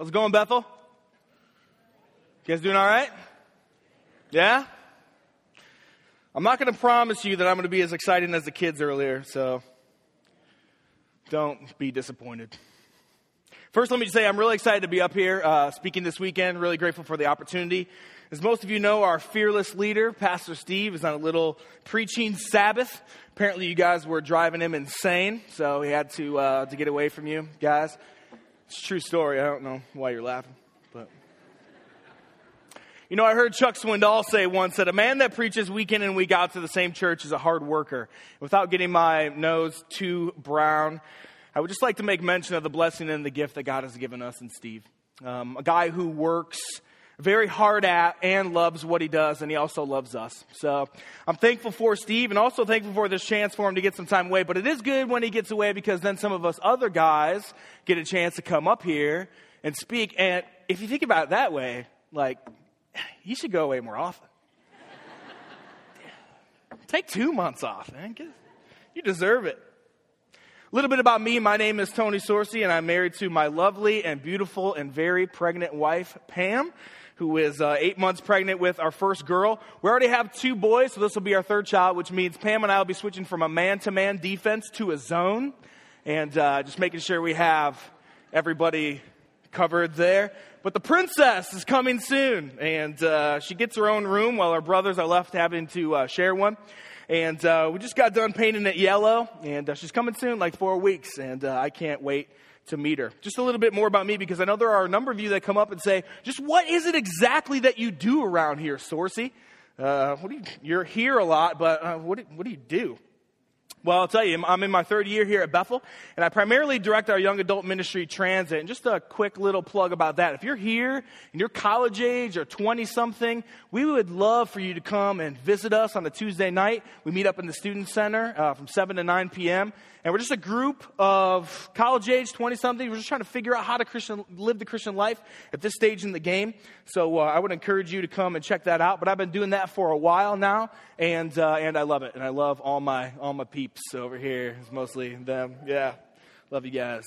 How's it going, Bethel? You guys doing all right? Yeah? I'm not going to promise you that I'm going to be as exciting as the kids earlier, so don't be disappointed. First, let me just say I'm really excited to be up here uh, speaking this weekend. Really grateful for the opportunity. As most of you know, our fearless leader, Pastor Steve, is on a little preaching Sabbath. Apparently, you guys were driving him insane, so he had to uh, to get away from you guys. It's a true story. I don't know why you're laughing, but you know, I heard Chuck Swindoll say once that a man that preaches week in and week out to the same church is a hard worker. Without getting my nose too brown, I would just like to make mention of the blessing and the gift that God has given us in Steve. Um, a guy who works very hard at and loves what he does, and he also loves us. So I'm thankful for Steve and also thankful for this chance for him to get some time away. But it is good when he gets away because then some of us other guys get a chance to come up here and speak. And if you think about it that way, like, you should go away more often. Take two months off, man. You deserve it. A little bit about me. My name is Tony Sorci, and I'm married to my lovely and beautiful and very pregnant wife, Pam who is uh, eight months pregnant with our first girl. We already have two boys, so this will be our third child, which means Pam and I will be switching from a man to man defense to a zone and uh, just making sure we have everybody covered there. But the princess is coming soon, and uh, she gets her own room while our brothers are left having to uh, share one. And uh, we just got done painting it yellow, and uh, she's coming soon, like four weeks, and I can't wait to meet her. Just a little bit more about me because I know there are a number of you that come up and say, just what is it exactly that you do around here, Sorci? Uh, what do you, you're here a lot, but uh, what, do, what do you do? Well, I'll tell you, I'm in my third year here at Bethel, and I primarily direct our young adult ministry transit. And just a quick little plug about that. If you're here and you're college age or 20 something, we would love for you to come and visit us on a Tuesday night. We meet up in the Student Center uh, from 7 to 9 p.m. And we're just a group of college age 20 something. We're just trying to figure out how to Christian, live the Christian life at this stage in the game. So uh, I would encourage you to come and check that out. But I've been doing that for a while now, and, uh, and I love it. And I love all my, all my peeps over here. It's mostly them. Yeah. Love you guys.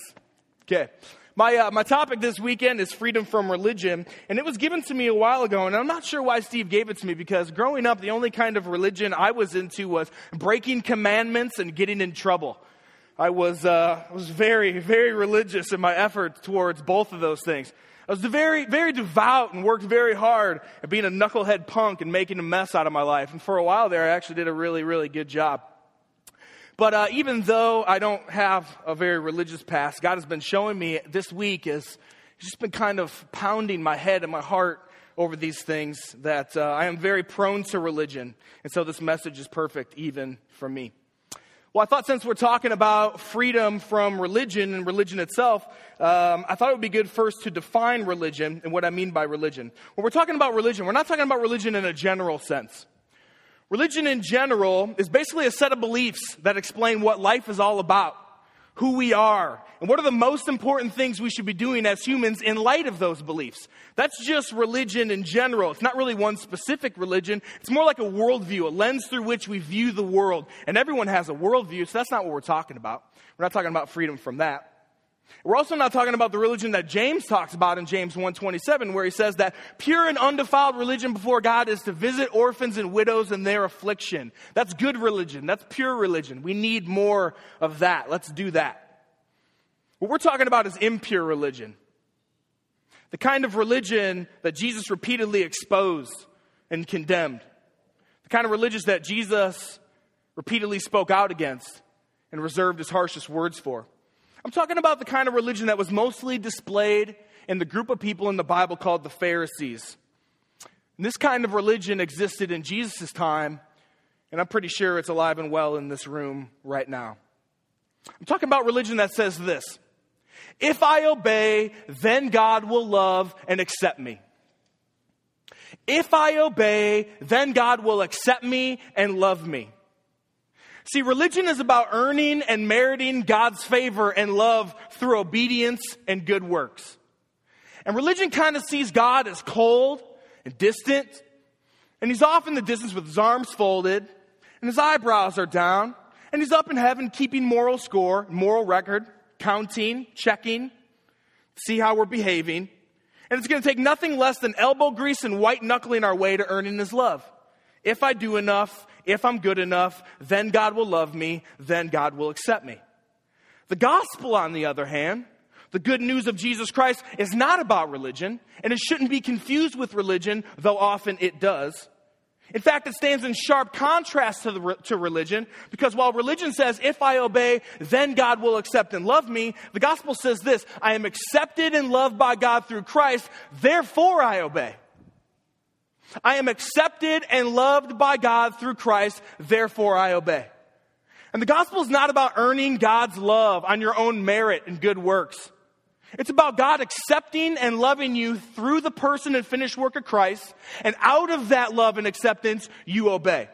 Okay. My, uh, my topic this weekend is freedom from religion, and it was given to me a while ago, and I'm not sure why Steve gave it to me because growing up, the only kind of religion I was into was breaking commandments and getting in trouble. I was, uh, was very, very religious in my effort towards both of those things. I was very, very devout and worked very hard at being a knucklehead punk and making a mess out of my life. And for a while there, I actually did a really, really good job. But uh, even though I don't have a very religious past, God has been showing me this week is just been kind of pounding my head and my heart over these things that uh, I am very prone to religion. And so this message is perfect even for me. Well, I thought since we're talking about freedom from religion and religion itself, um, I thought it would be good first to define religion and what I mean by religion. When we're talking about religion, we're not talking about religion in a general sense. Religion in general is basically a set of beliefs that explain what life is all about who we are, and what are the most important things we should be doing as humans in light of those beliefs. That's just religion in general. It's not really one specific religion. It's more like a worldview, a lens through which we view the world. And everyone has a worldview, so that's not what we're talking about. We're not talking about freedom from that. We're also not talking about the religion that James talks about in James 1:27 where he says that pure and undefiled religion before God is to visit orphans and widows in their affliction. That's good religion. That's pure religion. We need more of that. Let's do that. What we're talking about is impure religion. The kind of religion that Jesus repeatedly exposed and condemned. The kind of religion that Jesus repeatedly spoke out against and reserved his harshest words for. I'm talking about the kind of religion that was mostly displayed in the group of people in the Bible called the Pharisees. And this kind of religion existed in Jesus' time, and I'm pretty sure it's alive and well in this room right now. I'm talking about religion that says this If I obey, then God will love and accept me. If I obey, then God will accept me and love me. See, religion is about earning and meriting God's favor and love through obedience and good works. And religion kind of sees God as cold and distant, and he's off in the distance with his arms folded, and his eyebrows are down, and he's up in heaven keeping moral score, moral record, counting, checking, see how we're behaving. And it's going to take nothing less than elbow grease and white knuckling our way to earning his love. If I do enough, if I'm good enough, then God will love me, then God will accept me. The gospel, on the other hand, the good news of Jesus Christ is not about religion, and it shouldn't be confused with religion, though often it does. In fact, it stands in sharp contrast to, the, to religion because while religion says, if I obey, then God will accept and love me, the gospel says this I am accepted and loved by God through Christ, therefore I obey. I am accepted and loved by God through Christ, therefore I obey. And the gospel is not about earning God's love on your own merit and good works. It's about God accepting and loving you through the person and finished work of Christ, and out of that love and acceptance, you obey.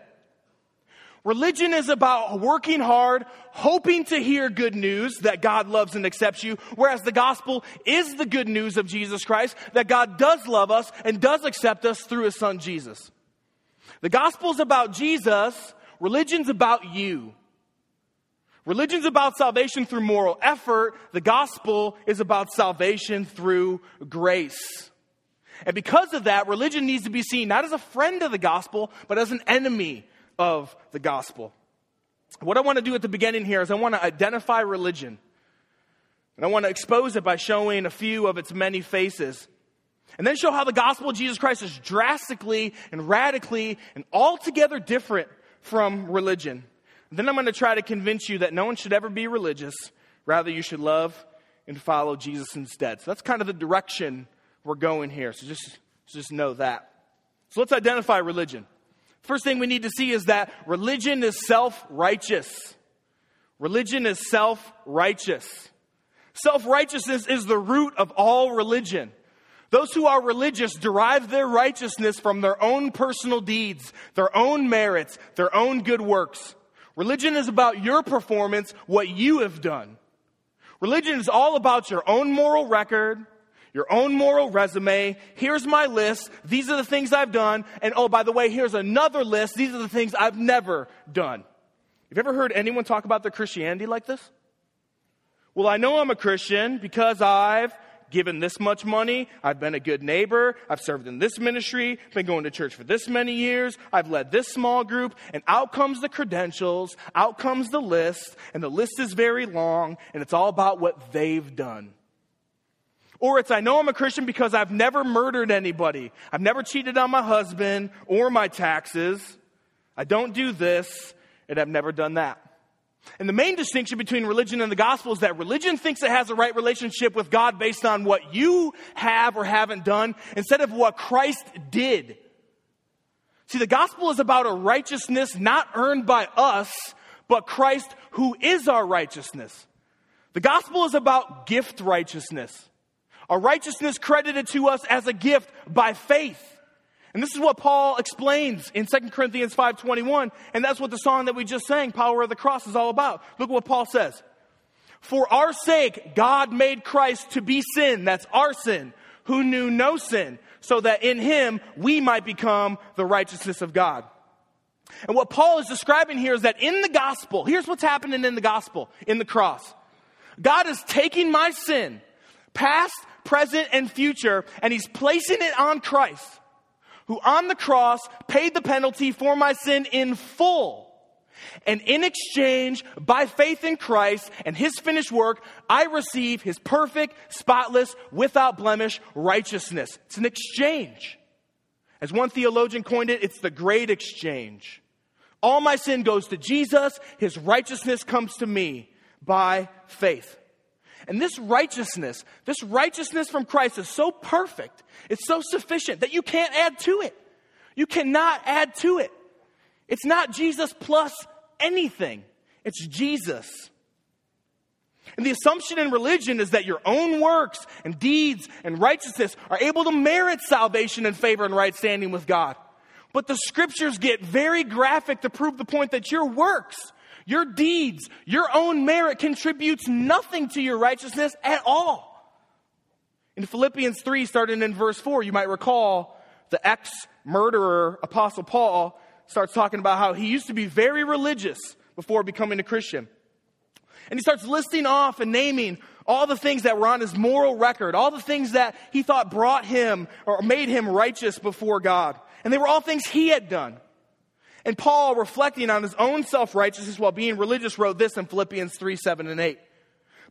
Religion is about working hard, hoping to hear good news that God loves and accepts you, whereas the gospel is the good news of Jesus Christ, that God does love us and does accept us through his son Jesus. The gospel's about Jesus, religion's about you. Religion's about salvation through moral effort. The gospel is about salvation through grace. And because of that, religion needs to be seen not as a friend of the gospel, but as an enemy of the gospel. What I want to do at the beginning here is I want to identify religion. And I want to expose it by showing a few of its many faces. And then show how the gospel of Jesus Christ is drastically and radically and altogether different from religion. Then I'm going to try to convince you that no one should ever be religious. Rather, you should love and follow Jesus instead. So that's kind of the direction we're going here. So just, just know that. So let's identify religion. First thing we need to see is that religion is self righteous. Religion is self righteous. Self righteousness is the root of all religion. Those who are religious derive their righteousness from their own personal deeds, their own merits, their own good works. Religion is about your performance, what you have done. Religion is all about your own moral record, your own moral resume. Here's my list. These are the things I've done. And oh, by the way, here's another list. These are the things I've never done. Have you ever heard anyone talk about their Christianity like this? Well, I know I'm a Christian because I've given this much money. I've been a good neighbor. I've served in this ministry, I've been going to church for this many years. I've led this small group. And out comes the credentials, out comes the list, and the list is very long, and it's all about what they've done. Or it's, I know I'm a Christian because I've never murdered anybody. I've never cheated on my husband or my taxes. I don't do this, and I've never done that. And the main distinction between religion and the gospel is that religion thinks it has a right relationship with God based on what you have or haven't done instead of what Christ did. See, the gospel is about a righteousness not earned by us, but Christ who is our righteousness. The gospel is about gift righteousness, a righteousness credited to us as a gift by faith. And this is what Paul explains in 2 Corinthians 5:21, and that's what the song that we just sang, Power of the Cross is all about. Look what Paul says. For our sake God made Christ to be sin, that's our sin, who knew no sin, so that in him we might become the righteousness of God. And what Paul is describing here is that in the gospel, here's what's happening in the gospel, in the cross. God is taking my sin, past, present, and future, and he's placing it on Christ who on the cross paid the penalty for my sin in full. And in exchange, by faith in Christ and his finished work, I receive his perfect, spotless, without blemish righteousness. It's an exchange. As one theologian coined it, it's the great exchange. All my sin goes to Jesus, his righteousness comes to me by faith. And this righteousness, this righteousness from Christ is so perfect, it's so sufficient that you can't add to it. You cannot add to it. It's not Jesus plus anything, it's Jesus. And the assumption in religion is that your own works and deeds and righteousness are able to merit salvation and favor and right standing with God. But the scriptures get very graphic to prove the point that your works, your deeds, your own merit contributes nothing to your righteousness at all. In Philippians 3, starting in verse 4, you might recall the ex murderer, Apostle Paul, starts talking about how he used to be very religious before becoming a Christian. And he starts listing off and naming all the things that were on his moral record, all the things that he thought brought him or made him righteous before God. And they were all things he had done. And Paul, reflecting on his own self righteousness while being religious, wrote this in Philippians 3 7 and 8.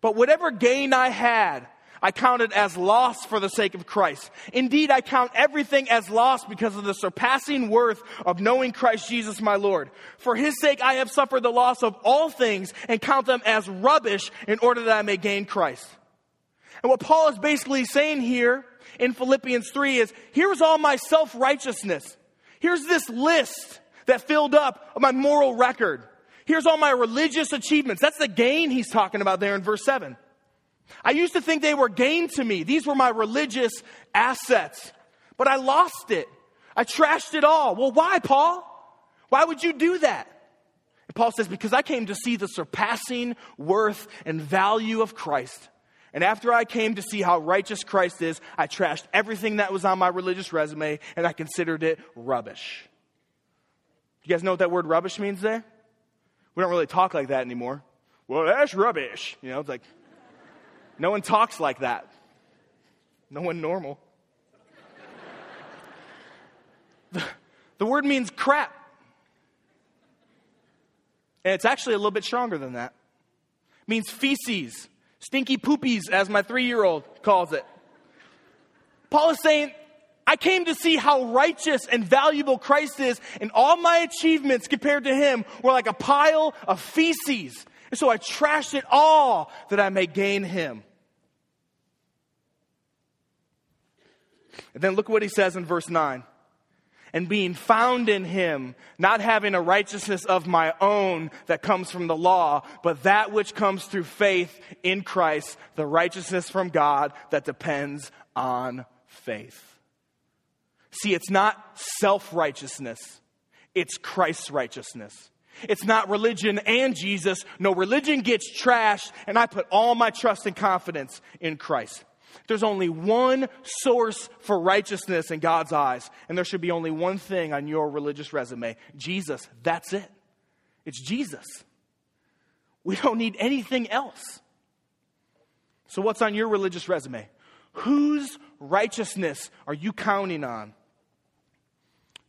But whatever gain I had, I counted as loss for the sake of Christ. Indeed, I count everything as loss because of the surpassing worth of knowing Christ Jesus my Lord. For his sake, I have suffered the loss of all things and count them as rubbish in order that I may gain Christ. And what Paul is basically saying here in Philippians 3 is here's all my self righteousness. Here's this list that filled up my moral record. Here's all my religious achievements. That's the gain he's talking about there in verse 7. I used to think they were gain to me. These were my religious assets. But I lost it. I trashed it all. Well, why, Paul? Why would you do that? And Paul says, Because I came to see the surpassing worth and value of Christ. And after I came to see how righteous Christ is, I trashed everything that was on my religious resume and I considered it rubbish. You guys know what that word rubbish means there? We don't really talk like that anymore. Well, that's rubbish. You know, it's like, no one talks like that. No one normal. the, the word means crap. And it's actually a little bit stronger than that. It means feces, stinky poopies, as my three year old calls it. Paul is saying, I came to see how righteous and valuable Christ is, and all my achievements compared to him were like a pile of feces. And so I trashed it all that I may gain him. And then look what he says in verse 9. And being found in him, not having a righteousness of my own that comes from the law, but that which comes through faith in Christ, the righteousness from God that depends on faith. See, it's not self righteousness, it's Christ's righteousness. It's not religion and Jesus. No, religion gets trashed, and I put all my trust and confidence in Christ. There's only one source for righteousness in God's eyes, and there should be only one thing on your religious resume Jesus. That's it. It's Jesus. We don't need anything else. So, what's on your religious resume? Whose righteousness are you counting on?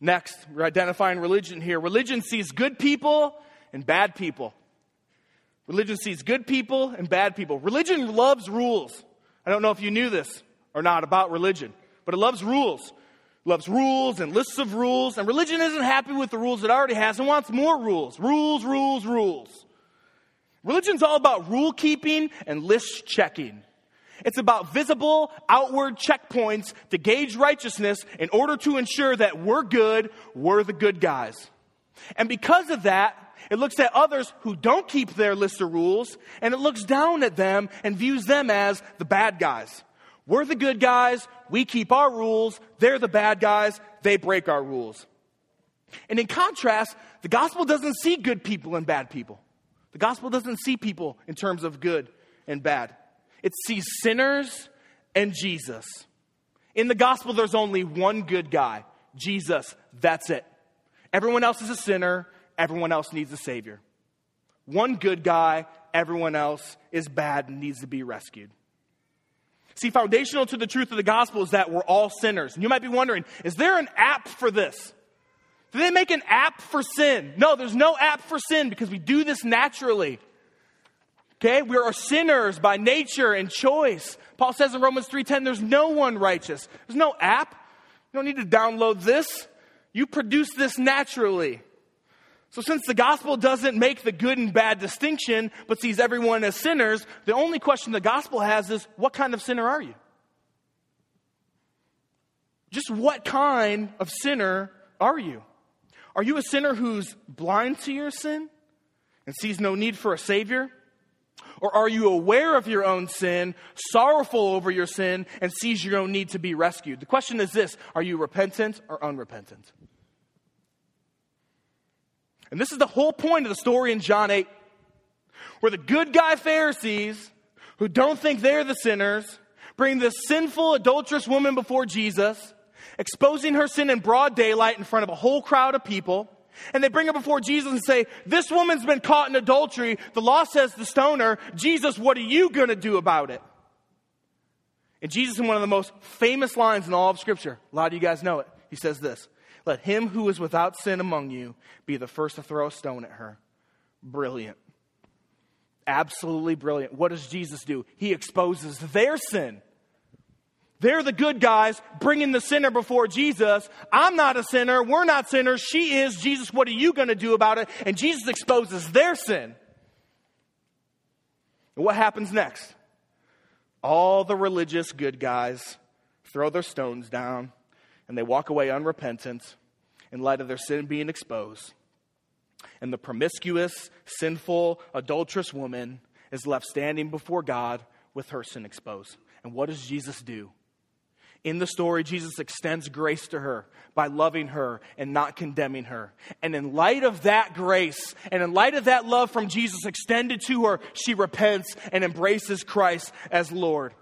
Next, we're identifying religion here. Religion sees good people and bad people. Religion sees good people and bad people. Religion loves rules. I don't know if you knew this or not about religion, but it loves rules. It loves rules and lists of rules, and religion isn't happy with the rules it already has and wants more rules. Rules, rules, rules. Religion's all about rule keeping and list checking. It's about visible outward checkpoints to gauge righteousness in order to ensure that we're good, we're the good guys. And because of that, it looks at others who don't keep their list of rules, and it looks down at them and views them as the bad guys. We're the good guys, we keep our rules, they're the bad guys, they break our rules. And in contrast, the gospel doesn't see good people and bad people. The gospel doesn't see people in terms of good and bad. It sees sinners and Jesus. In the gospel, there's only one good guy Jesus. That's it. Everyone else is a sinner, everyone else needs a Savior. One good guy, everyone else is bad and needs to be rescued. See, foundational to the truth of the gospel is that we're all sinners. And you might be wondering, is there an app for this? Do they make an app for sin? No, there's no app for sin because we do this naturally. Okay? We are sinners by nature and choice. Paul says in Romans 3:10 there's no one righteous. There's no app. You don't need to download this. You produce this naturally. So, since the gospel doesn't make the good and bad distinction, but sees everyone as sinners, the only question the gospel has is what kind of sinner are you? Just what kind of sinner are you? Are you a sinner who's blind to your sin and sees no need for a Savior? Or are you aware of your own sin, sorrowful over your sin, and sees your own need to be rescued? The question is this Are you repentant or unrepentant? And this is the whole point of the story in John 8, where the good guy Pharisees, who don't think they're the sinners, bring this sinful, adulterous woman before Jesus, exposing her sin in broad daylight in front of a whole crowd of people. And they bring her before Jesus and say, This woman's been caught in adultery. The law says to stone her. Jesus, what are you going to do about it? And Jesus, in one of the most famous lines in all of Scripture, a lot of you guys know it, he says this Let him who is without sin among you be the first to throw a stone at her. Brilliant. Absolutely brilliant. What does Jesus do? He exposes their sin. They're the good guys bringing the sinner before Jesus. I'm not a sinner. We're not sinners. She is. Jesus, what are you going to do about it? And Jesus exposes their sin. And what happens next? All the religious good guys throw their stones down and they walk away unrepentant in light of their sin being exposed. And the promiscuous, sinful, adulterous woman is left standing before God with her sin exposed. And what does Jesus do? In the story, Jesus extends grace to her by loving her and not condemning her. And in light of that grace and in light of that love from Jesus extended to her, she repents and embraces Christ as Lord.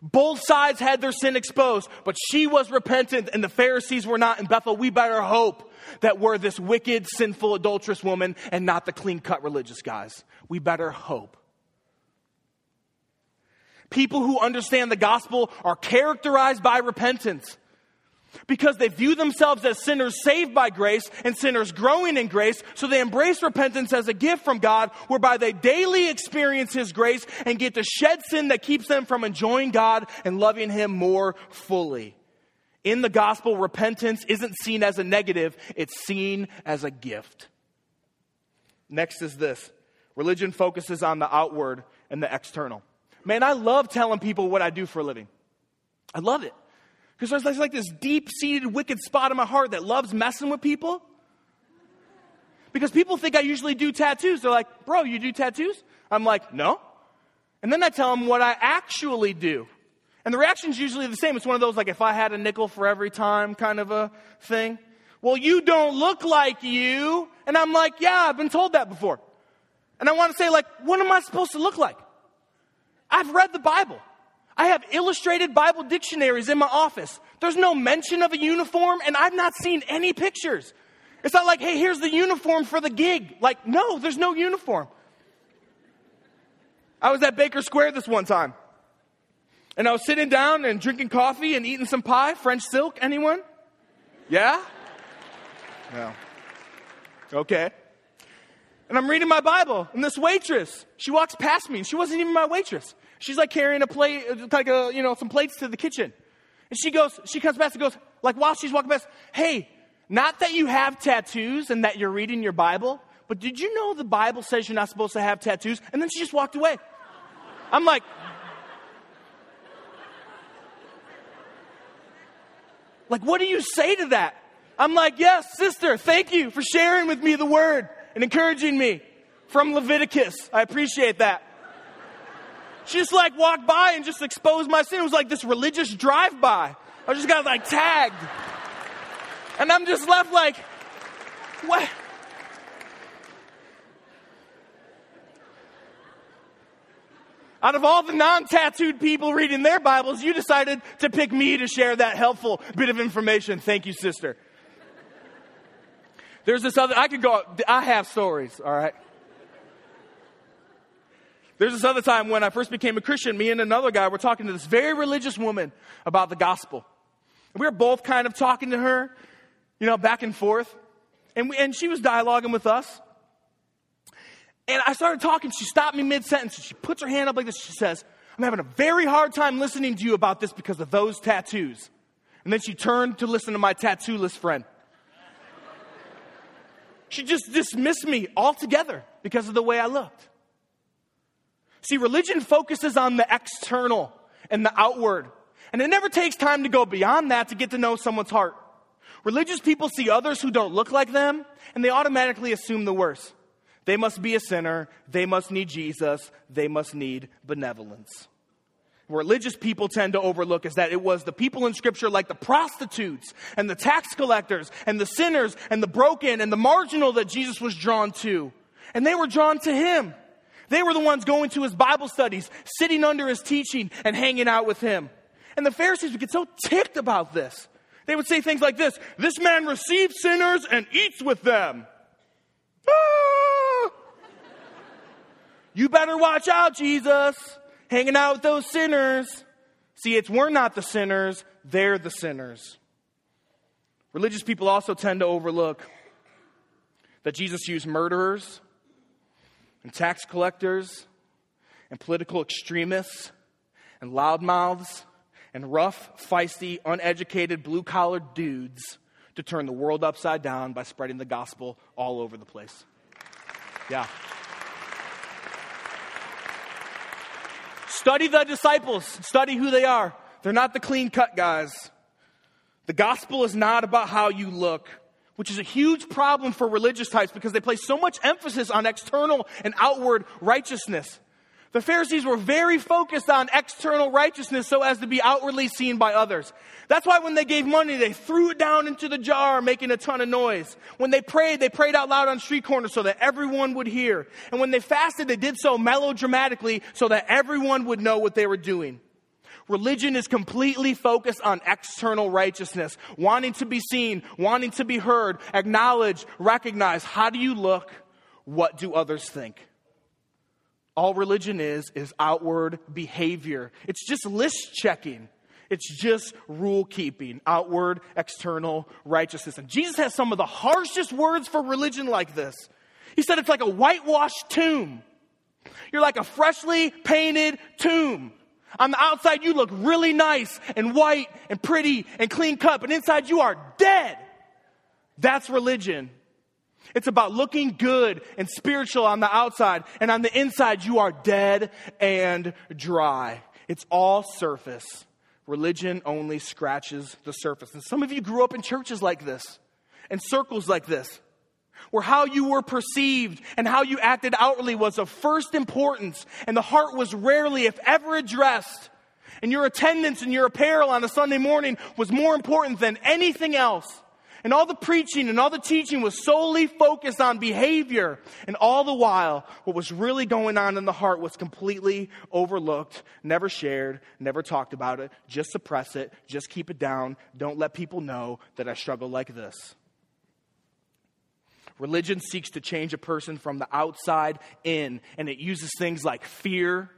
Both sides had their sin exposed, but she was repentant and the Pharisees were not. In Bethel, we better hope that we're this wicked, sinful, adulterous woman and not the clean cut religious guys. We better hope. People who understand the gospel are characterized by repentance because they view themselves as sinners saved by grace and sinners growing in grace, so they embrace repentance as a gift from God, whereby they daily experience His grace and get to shed sin that keeps them from enjoying God and loving Him more fully. In the gospel, repentance isn't seen as a negative, it's seen as a gift. Next is this religion focuses on the outward and the external. Man, I love telling people what I do for a living. I love it. Because there's like this deep seated wicked spot in my heart that loves messing with people. Because people think I usually do tattoos. They're like, bro, you do tattoos? I'm like, no. And then I tell them what I actually do. And the reaction's usually the same. It's one of those, like, if I had a nickel for every time kind of a thing. Well, you don't look like you. And I'm like, yeah, I've been told that before. And I want to say, like, what am I supposed to look like? I've read the Bible. I have illustrated Bible dictionaries in my office. There's no mention of a uniform, and I've not seen any pictures. It's not like, hey, here's the uniform for the gig. Like, no, there's no uniform. I was at Bakers Square this one time. And I was sitting down and drinking coffee and eating some pie. French silk, anyone? Yeah? No. Okay. And I'm reading my Bible, and this waitress, she walks past me, and she wasn't even my waitress. She's like carrying a plate, like a, you know, some plates to the kitchen. And she goes, she comes past and goes, like while she's walking past, hey, not that you have tattoos and that you're reading your Bible, but did you know the Bible says you're not supposed to have tattoos? And then she just walked away. I'm like, like, what do you say to that? I'm like, yes, sister, thank you for sharing with me the word and encouraging me from Leviticus. I appreciate that. She just like walked by and just exposed my sin. It was like this religious drive by. I just got like tagged. And I'm just left like, what? Out of all the non tattooed people reading their Bibles, you decided to pick me to share that helpful bit of information. Thank you, sister. There's this other, I could go, I have stories, all right? There's this other time when I first became a Christian, me and another guy were talking to this very religious woman about the gospel. And we were both kind of talking to her, you know, back and forth. And, we, and she was dialoguing with us. And I started talking. She stopped me mid sentence. She puts her hand up like this. She says, I'm having a very hard time listening to you about this because of those tattoos. And then she turned to listen to my tattoo list friend. She just dismissed me altogether because of the way I looked. See, religion focuses on the external and the outward, and it never takes time to go beyond that to get to know someone's heart. Religious people see others who don't look like them, and they automatically assume the worst. They must be a sinner, they must need Jesus, they must need benevolence religious people tend to overlook is that it was the people in scripture like the prostitutes and the tax collectors and the sinners and the broken and the marginal that Jesus was drawn to. And they were drawn to him. They were the ones going to his Bible studies, sitting under his teaching and hanging out with him. And the Pharisees would get so ticked about this. They would say things like this This man receives sinners and eats with them. Ah! You better watch out, Jesus hanging out with those sinners. See, it's we're not the sinners, they're the sinners. Religious people also tend to overlook that Jesus used murderers and tax collectors and political extremists and loudmouths and rough, feisty, uneducated, blue collar dudes to turn the world upside down by spreading the gospel all over the place. Yeah. Study the disciples, study who they are. They're not the clean cut guys. The gospel is not about how you look, which is a huge problem for religious types because they place so much emphasis on external and outward righteousness. The Pharisees were very focused on external righteousness so as to be outwardly seen by others. That's why when they gave money, they threw it down into the jar, making a ton of noise. When they prayed, they prayed out loud on street corners so that everyone would hear. And when they fasted, they did so melodramatically so that everyone would know what they were doing. Religion is completely focused on external righteousness, wanting to be seen, wanting to be heard, acknowledged, recognized. How do you look? What do others think? All religion is, is outward behavior. It's just list checking. It's just rule keeping, outward, external righteousness. And Jesus has some of the harshest words for religion like this. He said it's like a whitewashed tomb. You're like a freshly painted tomb. On the outside, you look really nice and white and pretty and clean cut, but inside you are dead. That's religion. It's about looking good and spiritual on the outside, and on the inside, you are dead and dry. It's all surface. Religion only scratches the surface. And some of you grew up in churches like this, and circles like this, where how you were perceived and how you acted outwardly was of first importance, and the heart was rarely, if ever, addressed. And your attendance and your apparel on a Sunday morning was more important than anything else. And all the preaching and all the teaching was solely focused on behavior. And all the while, what was really going on in the heart was completely overlooked, never shared, never talked about it. Just suppress it, just keep it down. Don't let people know that I struggle like this. Religion seeks to change a person from the outside in, and it uses things like fear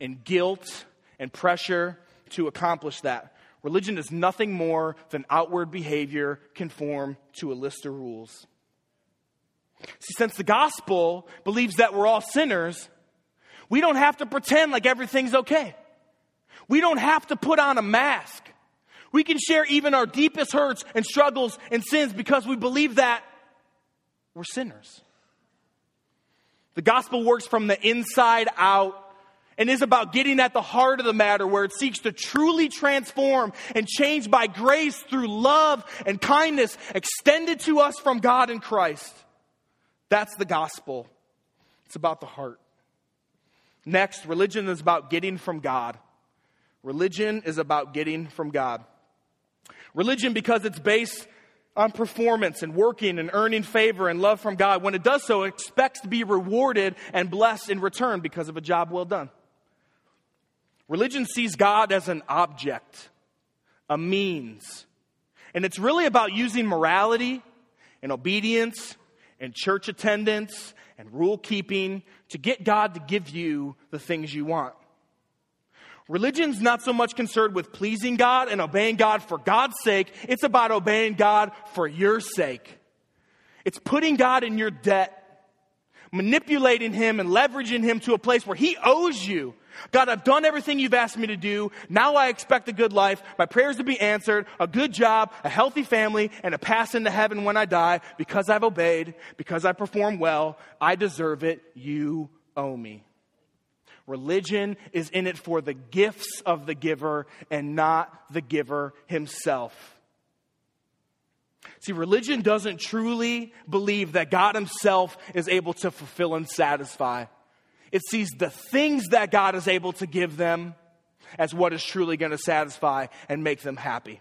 and guilt and pressure to accomplish that. Religion is nothing more than outward behavior conform to a list of rules. See, since the gospel believes that we're all sinners, we don't have to pretend like everything's okay. We don't have to put on a mask. We can share even our deepest hurts and struggles and sins because we believe that we're sinners. The gospel works from the inside out and is about getting at the heart of the matter where it seeks to truly transform and change by grace through love and kindness extended to us from God in Christ. That's the gospel. It's about the heart. Next, religion is about getting from God. Religion is about getting from God. Religion, because it's based on performance and working and earning favor and love from God, when it does so, it expects to be rewarded and blessed in return because of a job well done. Religion sees God as an object, a means. And it's really about using morality and obedience and church attendance and rule keeping to get God to give you the things you want. Religion's not so much concerned with pleasing God and obeying God for God's sake, it's about obeying God for your sake. It's putting God in your debt, manipulating Him and leveraging Him to a place where He owes you God, I've done everything you've asked me to do. Now I expect a good life, my prayers to be answered, a good job, a healthy family, and a pass into heaven when I die because I've obeyed, because I perform well. I deserve it. You owe me. Religion is in it for the gifts of the giver and not the giver himself. See, religion doesn't truly believe that God Himself is able to fulfill and satisfy. It sees the things that God is able to give them as what is truly going to satisfy and make them happy.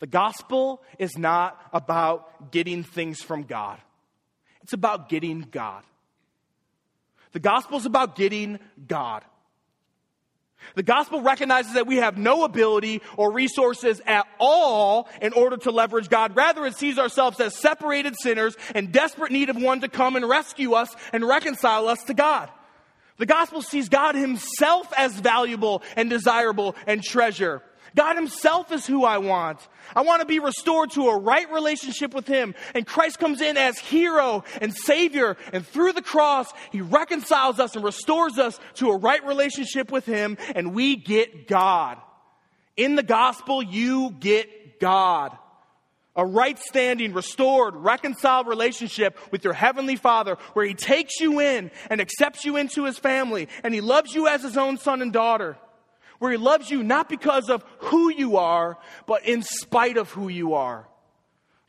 The gospel is not about getting things from God, it's about getting God. The gospel is about getting God. The gospel recognizes that we have no ability or resources at all in order to leverage God. Rather, it sees ourselves as separated sinners in desperate need of one to come and rescue us and reconcile us to God. The gospel sees God himself as valuable and desirable and treasure. God himself is who I want. I want to be restored to a right relationship with him. And Christ comes in as hero and savior. And through the cross, he reconciles us and restores us to a right relationship with him. And we get God. In the gospel, you get God. A right standing, restored, reconciled relationship with your heavenly father where he takes you in and accepts you into his family and he loves you as his own son and daughter where He loves you not because of who you are, but in spite of who you are.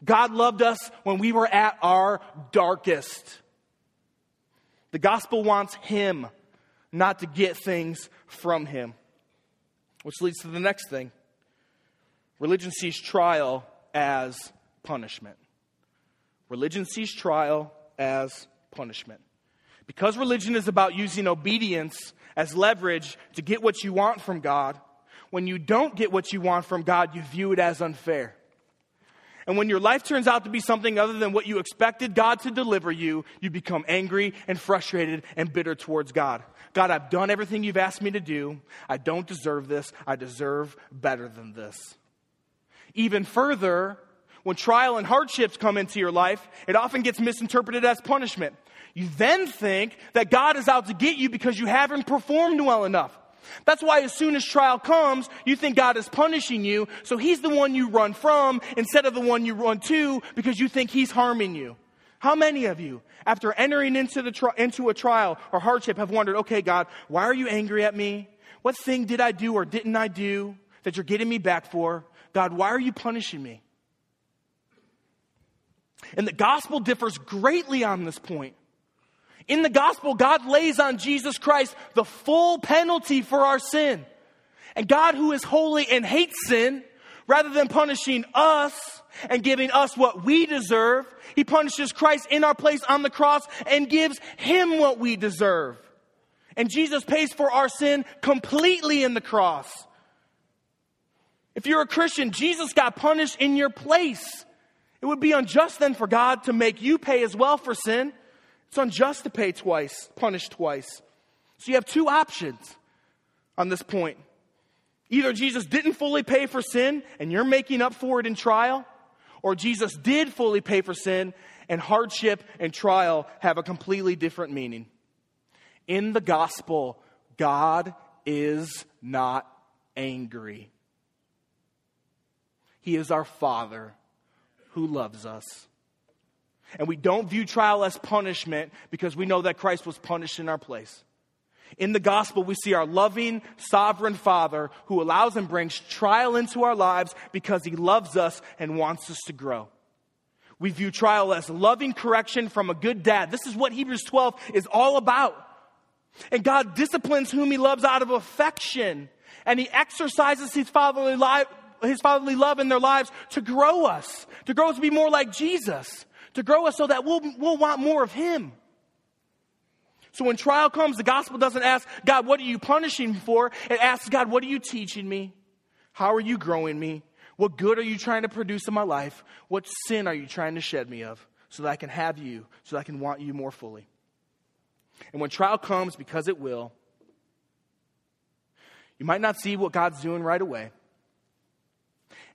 God loved us when we were at our darkest. The gospel wants Him, not to get things from Him. Which leads to the next thing religion sees trial as punishment. Religion sees trial as punishment. Because religion is about using obedience as leverage to get what you want from God, when you don't get what you want from God, you view it as unfair. And when your life turns out to be something other than what you expected God to deliver you, you become angry and frustrated and bitter towards God. God, I've done everything you've asked me to do. I don't deserve this. I deserve better than this. Even further, when trial and hardships come into your life, it often gets misinterpreted as punishment. You then think that God is out to get you because you haven't performed well enough. That's why as soon as trial comes, you think God is punishing you, so he's the one you run from instead of the one you run to because you think he's harming you. How many of you, after entering into, the tri- into a trial or hardship, have wondered, okay, God, why are you angry at me? What thing did I do or didn't I do that you're getting me back for? God, why are you punishing me? And the gospel differs greatly on this point. In the gospel, God lays on Jesus Christ the full penalty for our sin. And God, who is holy and hates sin, rather than punishing us and giving us what we deserve, he punishes Christ in our place on the cross and gives him what we deserve. And Jesus pays for our sin completely in the cross. If you're a Christian, Jesus got punished in your place. It would be unjust then for God to make you pay as well for sin. It's unjust to pay twice, punish twice. So you have two options on this point. Either Jesus didn't fully pay for sin and you're making up for it in trial, or Jesus did fully pay for sin and hardship and trial have a completely different meaning. In the gospel, God is not angry. He is our Father who loves us. And we don't view trial as punishment because we know that Christ was punished in our place. In the gospel, we see our loving, sovereign Father who allows and brings trial into our lives because he loves us and wants us to grow. We view trial as loving correction from a good dad. This is what Hebrews 12 is all about. And God disciplines whom he loves out of affection. And he exercises his fatherly, li- his fatherly love in their lives to grow us, to grow us to be more like Jesus to grow us so that we'll, we'll want more of Him. So when trial comes, the gospel doesn't ask, God, what are you punishing me for? It asks, God, what are you teaching me? How are you growing me? What good are you trying to produce in my life? What sin are you trying to shed me of so that I can have you, so that I can want you more fully? And when trial comes, because it will, you might not see what God's doing right away.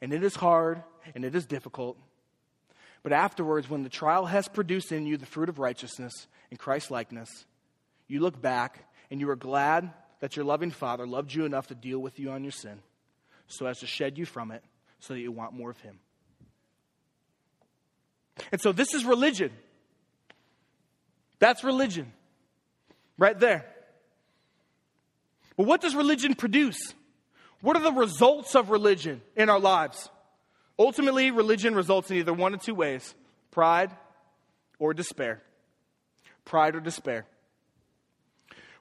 And it is hard and it is difficult. But afterwards, when the trial has produced in you the fruit of righteousness and Christ likeness, you look back and you are glad that your loving Father loved you enough to deal with you on your sin so as to shed you from it so that you want more of Him. And so this is religion. That's religion. Right there. But what does religion produce? What are the results of religion in our lives? Ultimately, religion results in either one of two ways pride or despair. Pride or despair.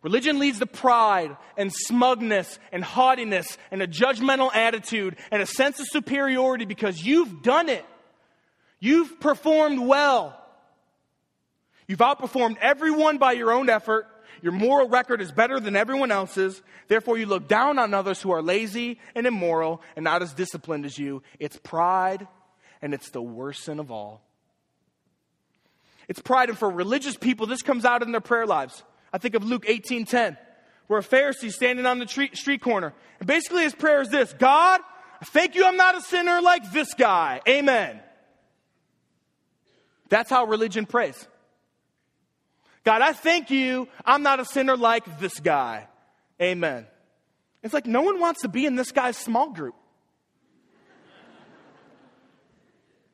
Religion leads to pride and smugness and haughtiness and a judgmental attitude and a sense of superiority because you've done it. You've performed well. You've outperformed everyone by your own effort. Your moral record is better than everyone else's. Therefore, you look down on others who are lazy and immoral and not as disciplined as you. It's pride, and it's the worst sin of all. It's pride, and for religious people, this comes out in their prayer lives. I think of Luke 18:10, where a Pharisee standing on the street corner. And basically his prayer is this God, I thank you I'm not a sinner like this guy. Amen. That's how religion prays. God, I thank you I'm not a sinner like this guy. Amen. It's like no one wants to be in this guy's small group.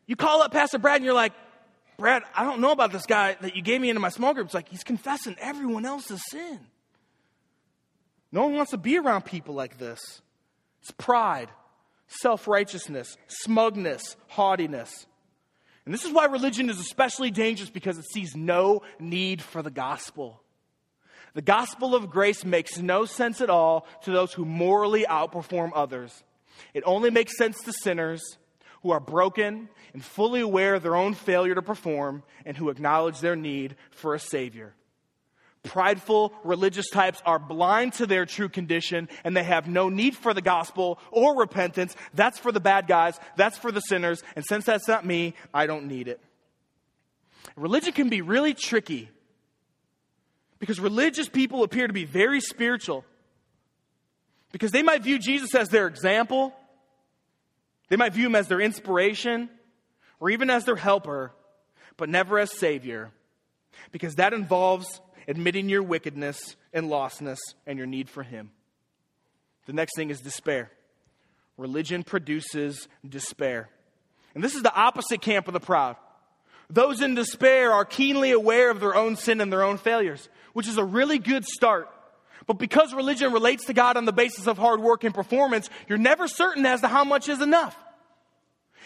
You call up Pastor Brad and you're like, Brad, I don't know about this guy that you gave me into my small group. It's like he's confessing everyone else's sin. No one wants to be around people like this. It's pride, self righteousness, smugness, haughtiness. And this is why religion is especially dangerous because it sees no need for the gospel. The gospel of grace makes no sense at all to those who morally outperform others. It only makes sense to sinners who are broken and fully aware of their own failure to perform and who acknowledge their need for a Savior. Prideful religious types are blind to their true condition and they have no need for the gospel or repentance. That's for the bad guys, that's for the sinners, and since that's not me, I don't need it. Religion can be really tricky because religious people appear to be very spiritual because they might view Jesus as their example they might view him as their inspiration or even as their helper, but never as Savior, because that involves admitting your wickedness and lostness and your need for Him. The next thing is despair. Religion produces despair. And this is the opposite camp of the proud. Those in despair are keenly aware of their own sin and their own failures, which is a really good start. But because religion relates to God on the basis of hard work and performance, you're never certain as to how much is enough.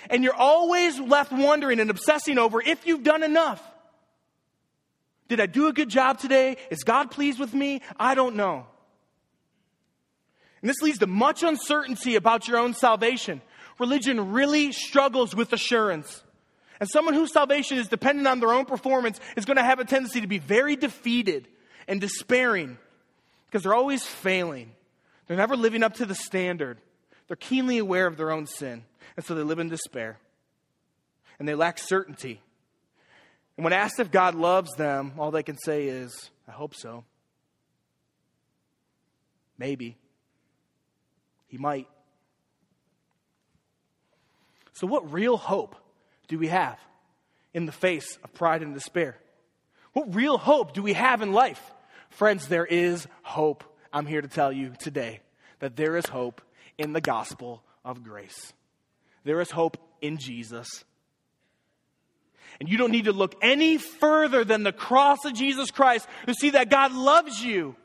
And you're always left wondering and obsessing over if you've done enough. Did I do a good job today? Is God pleased with me? I don't know. And this leads to much uncertainty about your own salvation. Religion really struggles with assurance. And someone whose salvation is dependent on their own performance is going to have a tendency to be very defeated and despairing because they're always failing. They're never living up to the standard. They're keenly aware of their own sin, and so they live in despair. And they lack certainty. And when asked if God loves them, all they can say is, I hope so. Maybe. He might. So, what real hope do we have in the face of pride and despair? What real hope do we have in life? Friends, there is hope. I'm here to tell you today that there is hope in the gospel of grace. There is hope in Jesus. And you don't need to look any further than the cross of Jesus Christ to see that God loves you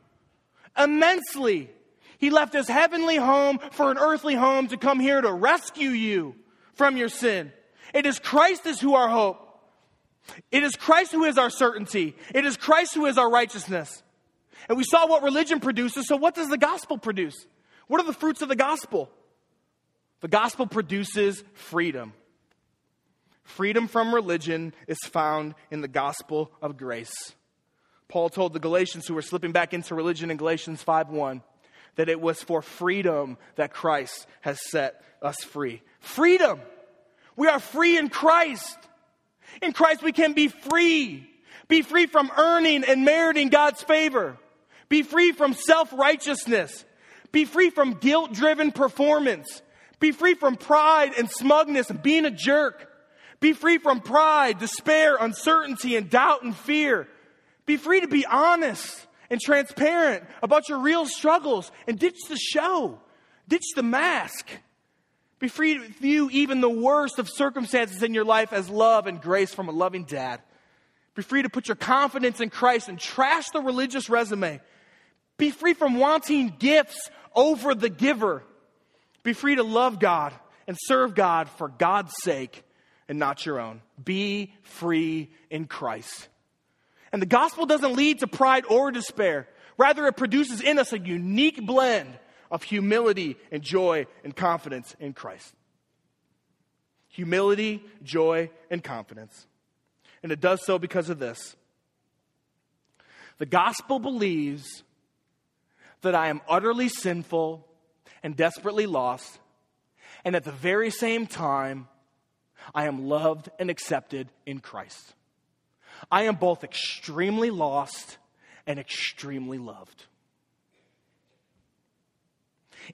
immensely. He left his heavenly home for an earthly home to come here to rescue you from your sin. It is Christ is who our hope. It is Christ who is our certainty. It is Christ who is our righteousness. And we saw what religion produces, so what does the gospel produce? What are the fruits of the gospel? The gospel produces freedom. Freedom from religion is found in the gospel of grace. Paul told the Galatians who were slipping back into religion in Galatians 5:1 that it was for freedom that Christ has set us free. Freedom. We are free in Christ. In Christ we can be free. Be free from earning and meriting God's favor. Be free from self righteousness. Be free from guilt driven performance. Be free from pride and smugness and being a jerk. Be free from pride, despair, uncertainty, and doubt and fear. Be free to be honest and transparent about your real struggles and ditch the show, ditch the mask. Be free to view even the worst of circumstances in your life as love and grace from a loving dad. Be free to put your confidence in Christ and trash the religious resume be free from wanting gifts over the giver. Be free to love God and serve God for God's sake and not your own. Be free in Christ. And the gospel doesn't lead to pride or despair. Rather, it produces in us a unique blend of humility and joy and confidence in Christ. Humility, joy, and confidence. And it does so because of this. The gospel believes that I am utterly sinful and desperately lost, and at the very same time, I am loved and accepted in Christ. I am both extremely lost and extremely loved.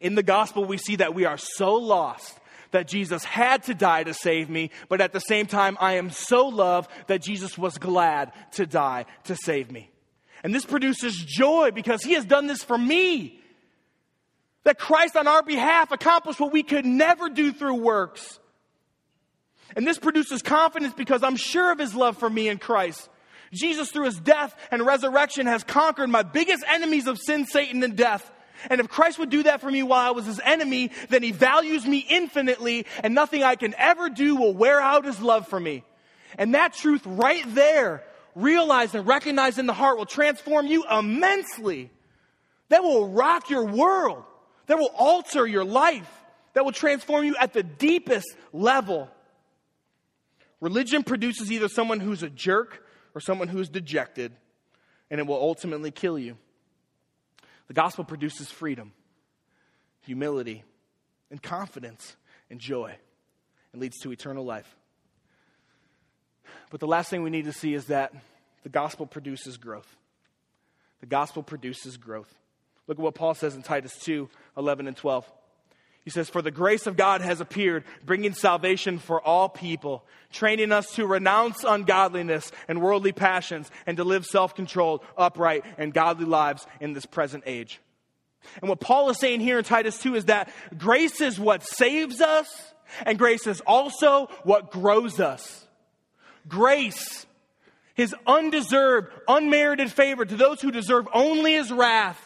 In the gospel, we see that we are so lost that Jesus had to die to save me, but at the same time, I am so loved that Jesus was glad to die to save me. And this produces joy because he has done this for me. That Christ on our behalf accomplished what we could never do through works. And this produces confidence because I'm sure of his love for me in Christ. Jesus, through his death and resurrection, has conquered my biggest enemies of sin, Satan, and death. And if Christ would do that for me while I was his enemy, then he values me infinitely, and nothing I can ever do will wear out his love for me. And that truth right there, realized and recognized in the heart, will transform you immensely. That will rock your world. That will alter your life. That will transform you at the deepest level. Religion produces either someone who's a jerk or someone who's dejected, and it will ultimately kill you. The gospel produces freedom, humility, and confidence and joy, and leads to eternal life. But the last thing we need to see is that the gospel produces growth. The gospel produces growth. Look at what Paul says in Titus 2 11 and 12. He says, For the grace of God has appeared, bringing salvation for all people, training us to renounce ungodliness and worldly passions, and to live self controlled, upright, and godly lives in this present age. And what Paul is saying here in Titus 2 is that grace is what saves us, and grace is also what grows us. Grace, his undeserved, unmerited favor to those who deserve only his wrath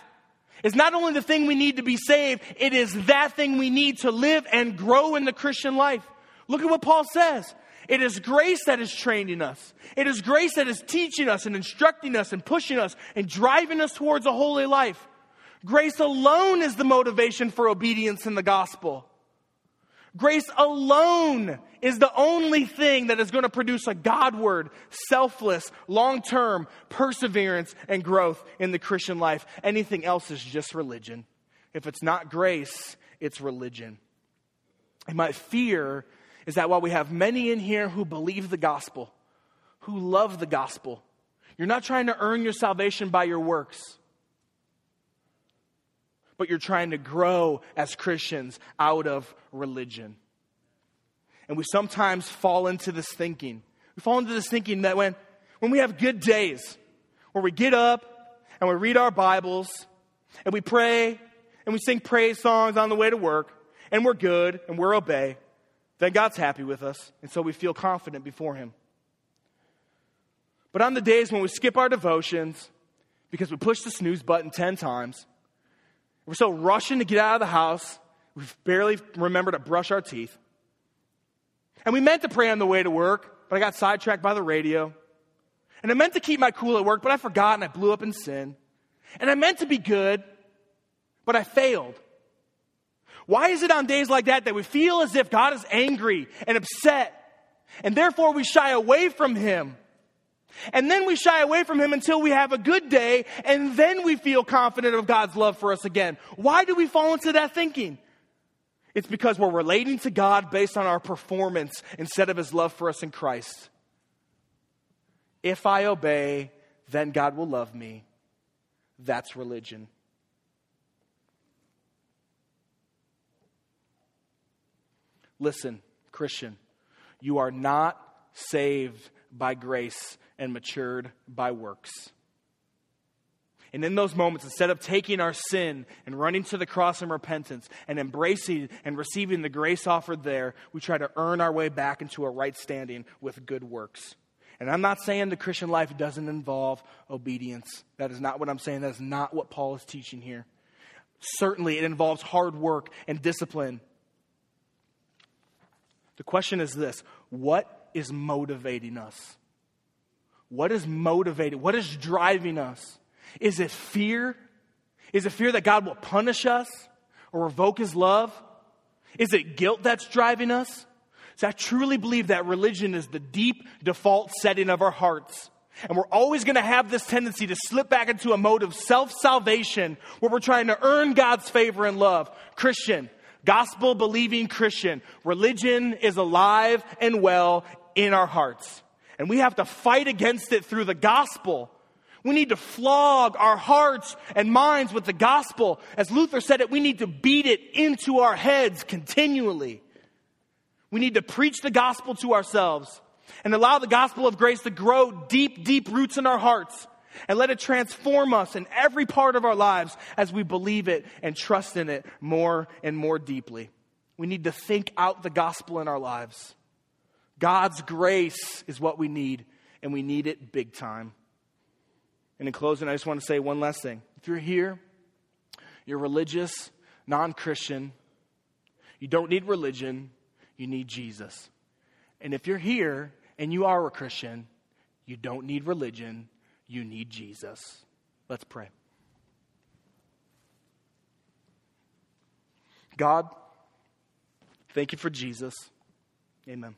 is not only the thing we need to be saved, it is that thing we need to live and grow in the Christian life. Look at what Paul says. It is grace that is training us. It is grace that is teaching us and instructing us and pushing us and driving us towards a holy life. Grace alone is the motivation for obedience in the gospel. Grace alone is the only thing that is going to produce a Godward, selfless, long term perseverance and growth in the Christian life. Anything else is just religion. If it's not grace, it's religion. And my fear is that while we have many in here who believe the gospel, who love the gospel, you're not trying to earn your salvation by your works but you're trying to grow as Christians out of religion. And we sometimes fall into this thinking. We fall into this thinking that when, when we have good days, where we get up and we read our Bibles and we pray and we sing praise songs on the way to work and we're good and we're obey, then God's happy with us. And so we feel confident before Him. But on the days when we skip our devotions because we push the snooze button 10 times, we're so rushing to get out of the house, we've barely remember to brush our teeth. And we meant to pray on the way to work, but I got sidetracked by the radio. And I meant to keep my cool at work, but I forgot and I blew up in sin. And I meant to be good, but I failed. Why is it on days like that that we feel as if God is angry and upset, and therefore we shy away from Him? And then we shy away from him until we have a good day, and then we feel confident of God's love for us again. Why do we fall into that thinking? It's because we're relating to God based on our performance instead of his love for us in Christ. If I obey, then God will love me. That's religion. Listen, Christian, you are not saved by grace and matured by works. And in those moments, instead of taking our sin and running to the cross in repentance and embracing and receiving the grace offered there, we try to earn our way back into a right standing with good works. And I'm not saying the Christian life doesn't involve obedience. That is not what I'm saying. That is not what Paul is teaching here. Certainly, it involves hard work and discipline. The question is this what is motivating us? What is motivating? What is driving us? Is it fear? Is it fear that God will punish us or revoke his love? Is it guilt that's driving us? So I truly believe that religion is the deep default setting of our hearts. And we're always going to have this tendency to slip back into a mode of self salvation where we're trying to earn God's favor and love. Christian, gospel believing Christian, religion is alive and well in our hearts. And we have to fight against it through the gospel. We need to flog our hearts and minds with the gospel. As Luther said it, we need to beat it into our heads continually. We need to preach the gospel to ourselves and allow the gospel of grace to grow deep, deep roots in our hearts and let it transform us in every part of our lives as we believe it and trust in it more and more deeply. We need to think out the gospel in our lives. God's grace is what we need, and we need it big time. And in closing, I just want to say one last thing. If you're here, you're religious, non Christian, you don't need religion, you need Jesus. And if you're here and you are a Christian, you don't need religion, you need Jesus. Let's pray. God, thank you for Jesus. Amen.